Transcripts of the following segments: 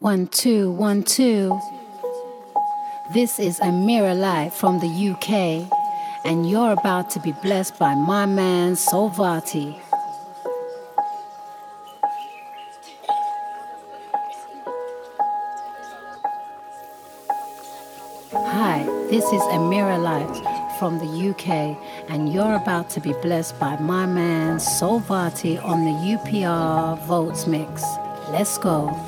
One, two, one, two. This is Amira Live from the UK, and you're about to be blessed by my man Solvati. Hi, this is Amira Live from the UK, and you're about to be blessed by my man Solvati on the UPR Votes Mix. Let's go.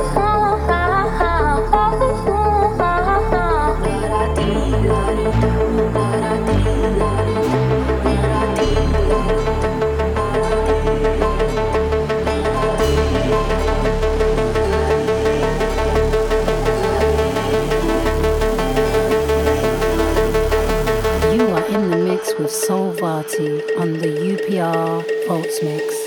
Party on the UPR Pulse Mix.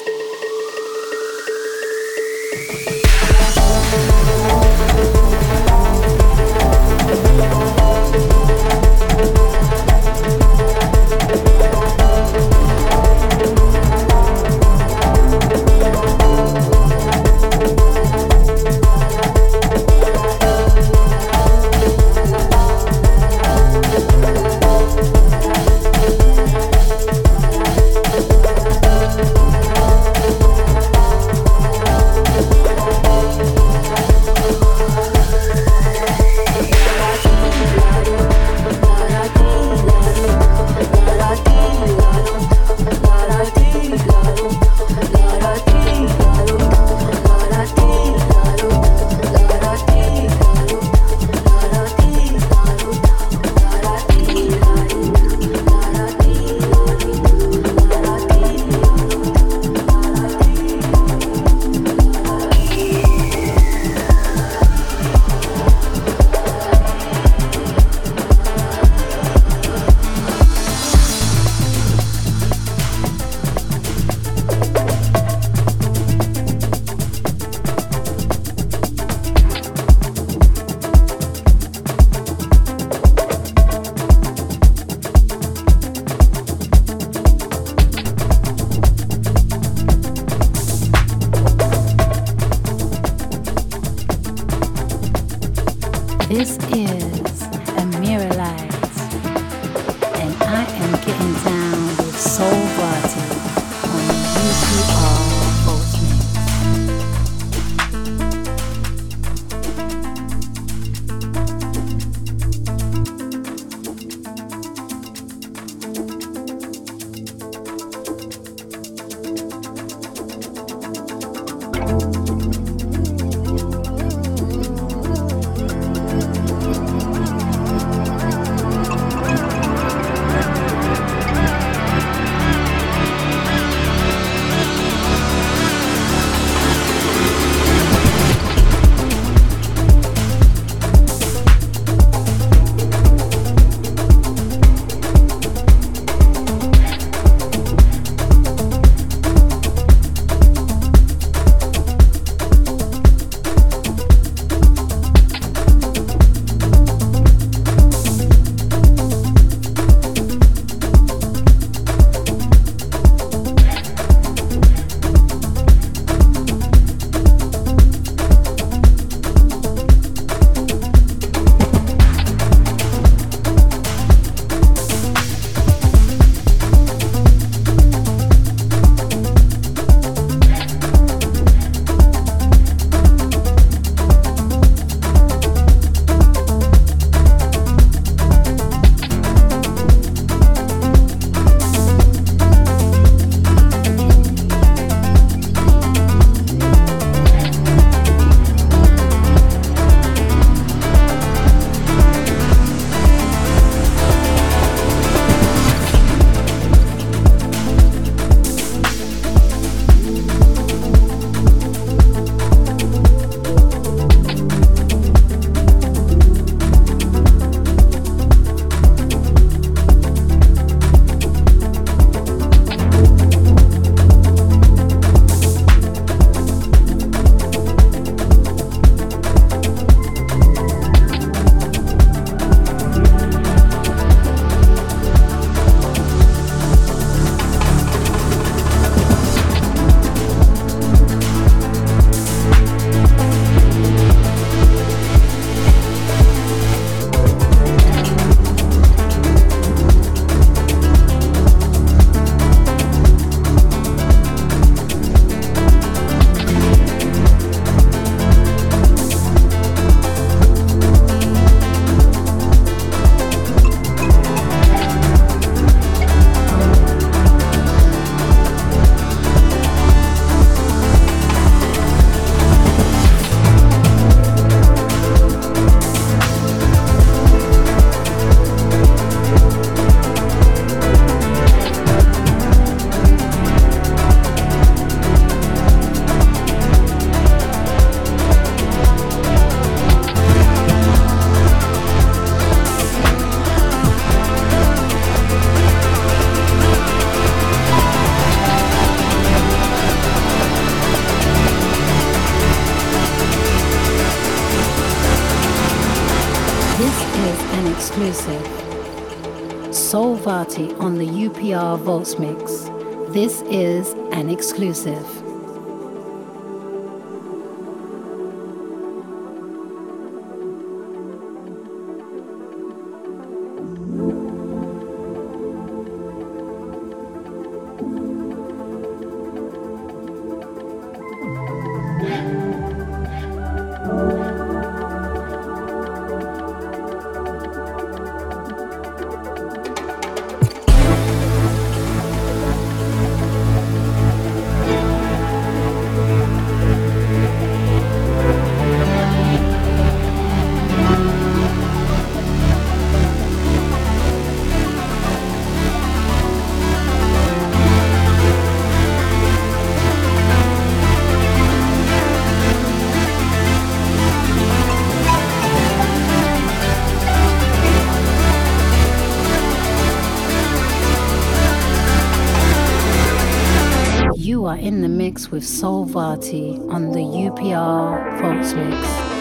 With Soul Vati on the UPR Volts Mix.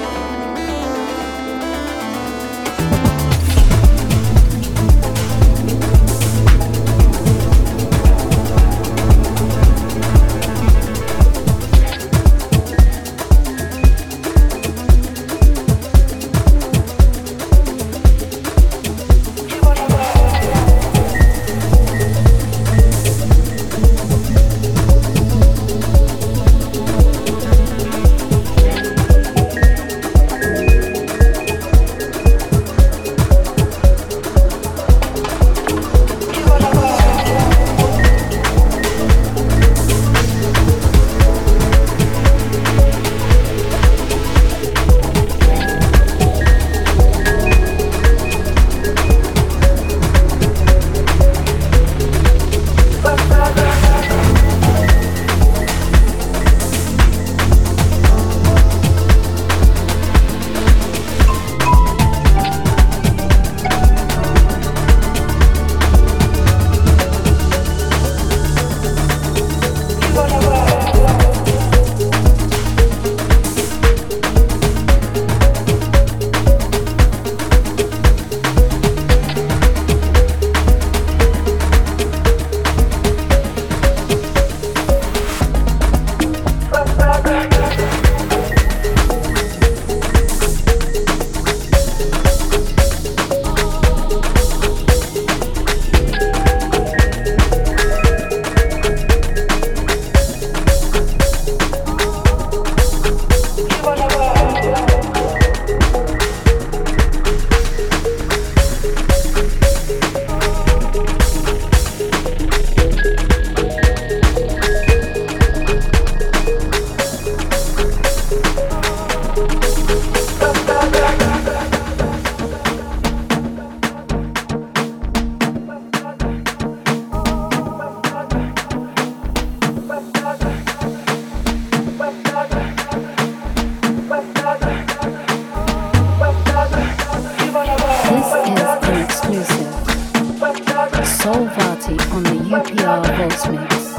Soul Vati on the UPR Voice Mix.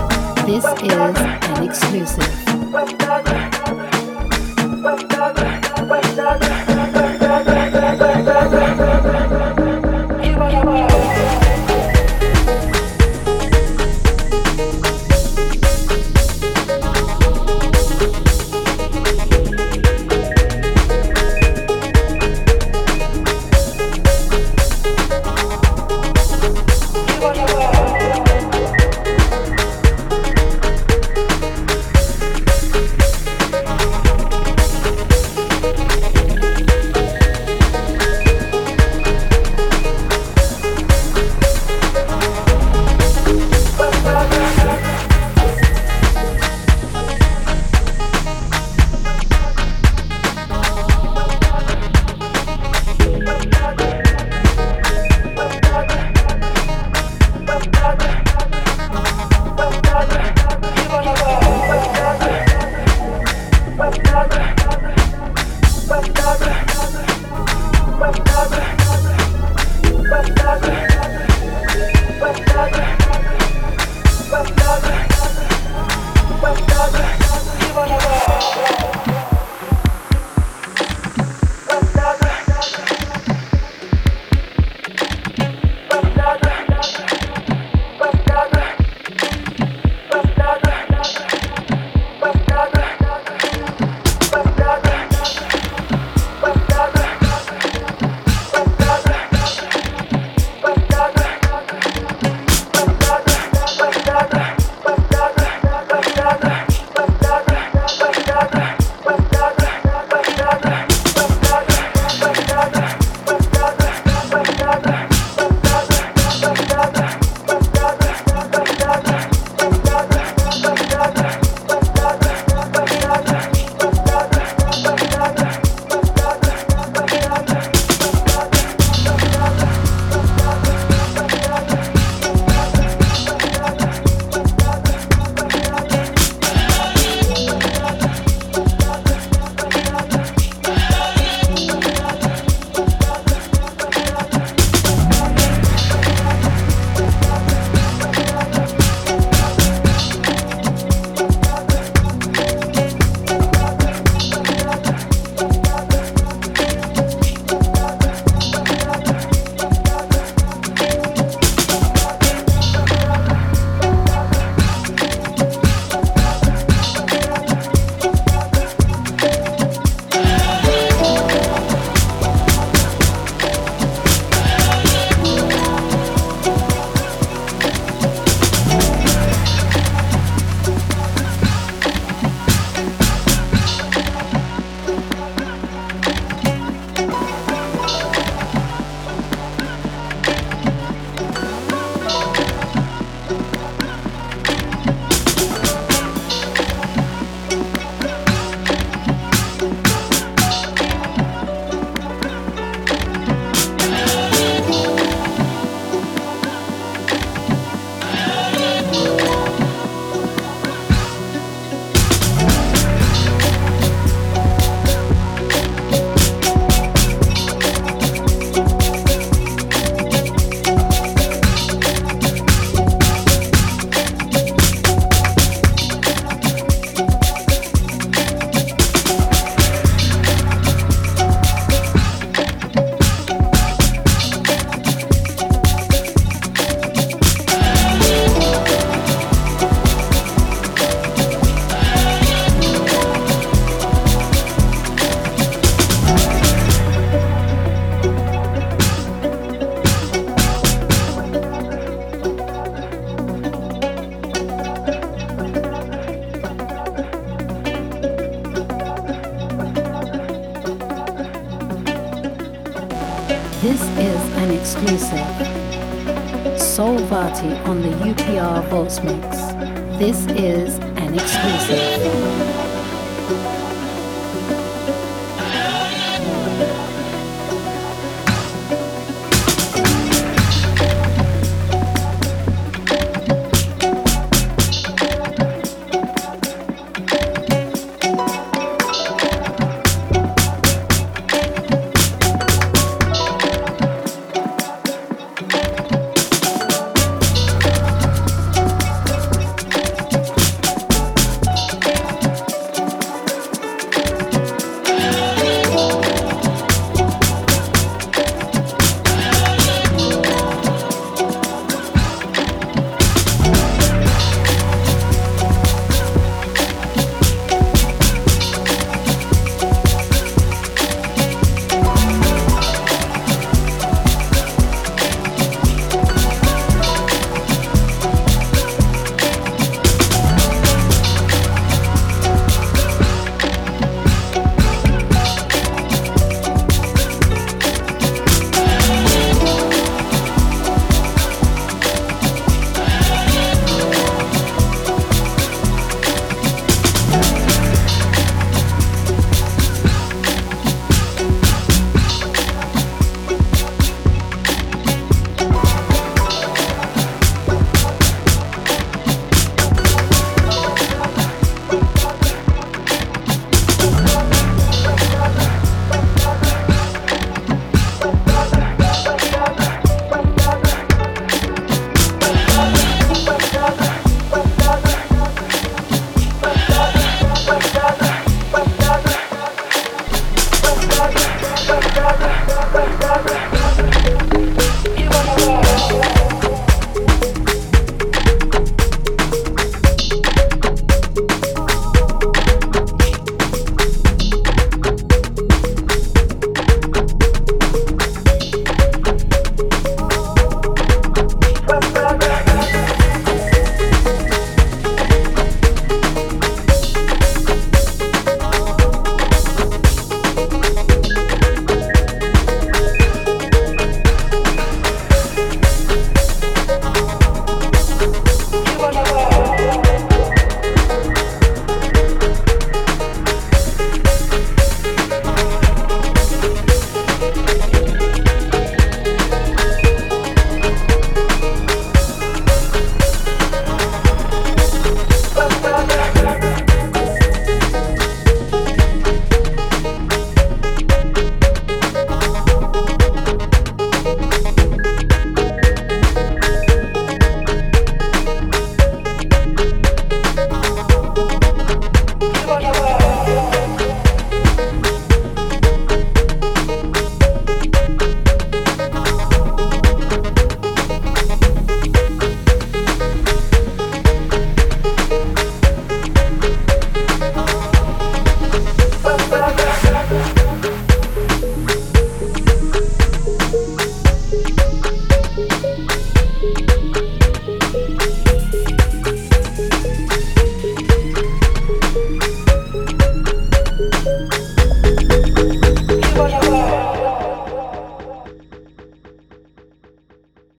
This is an exclusive.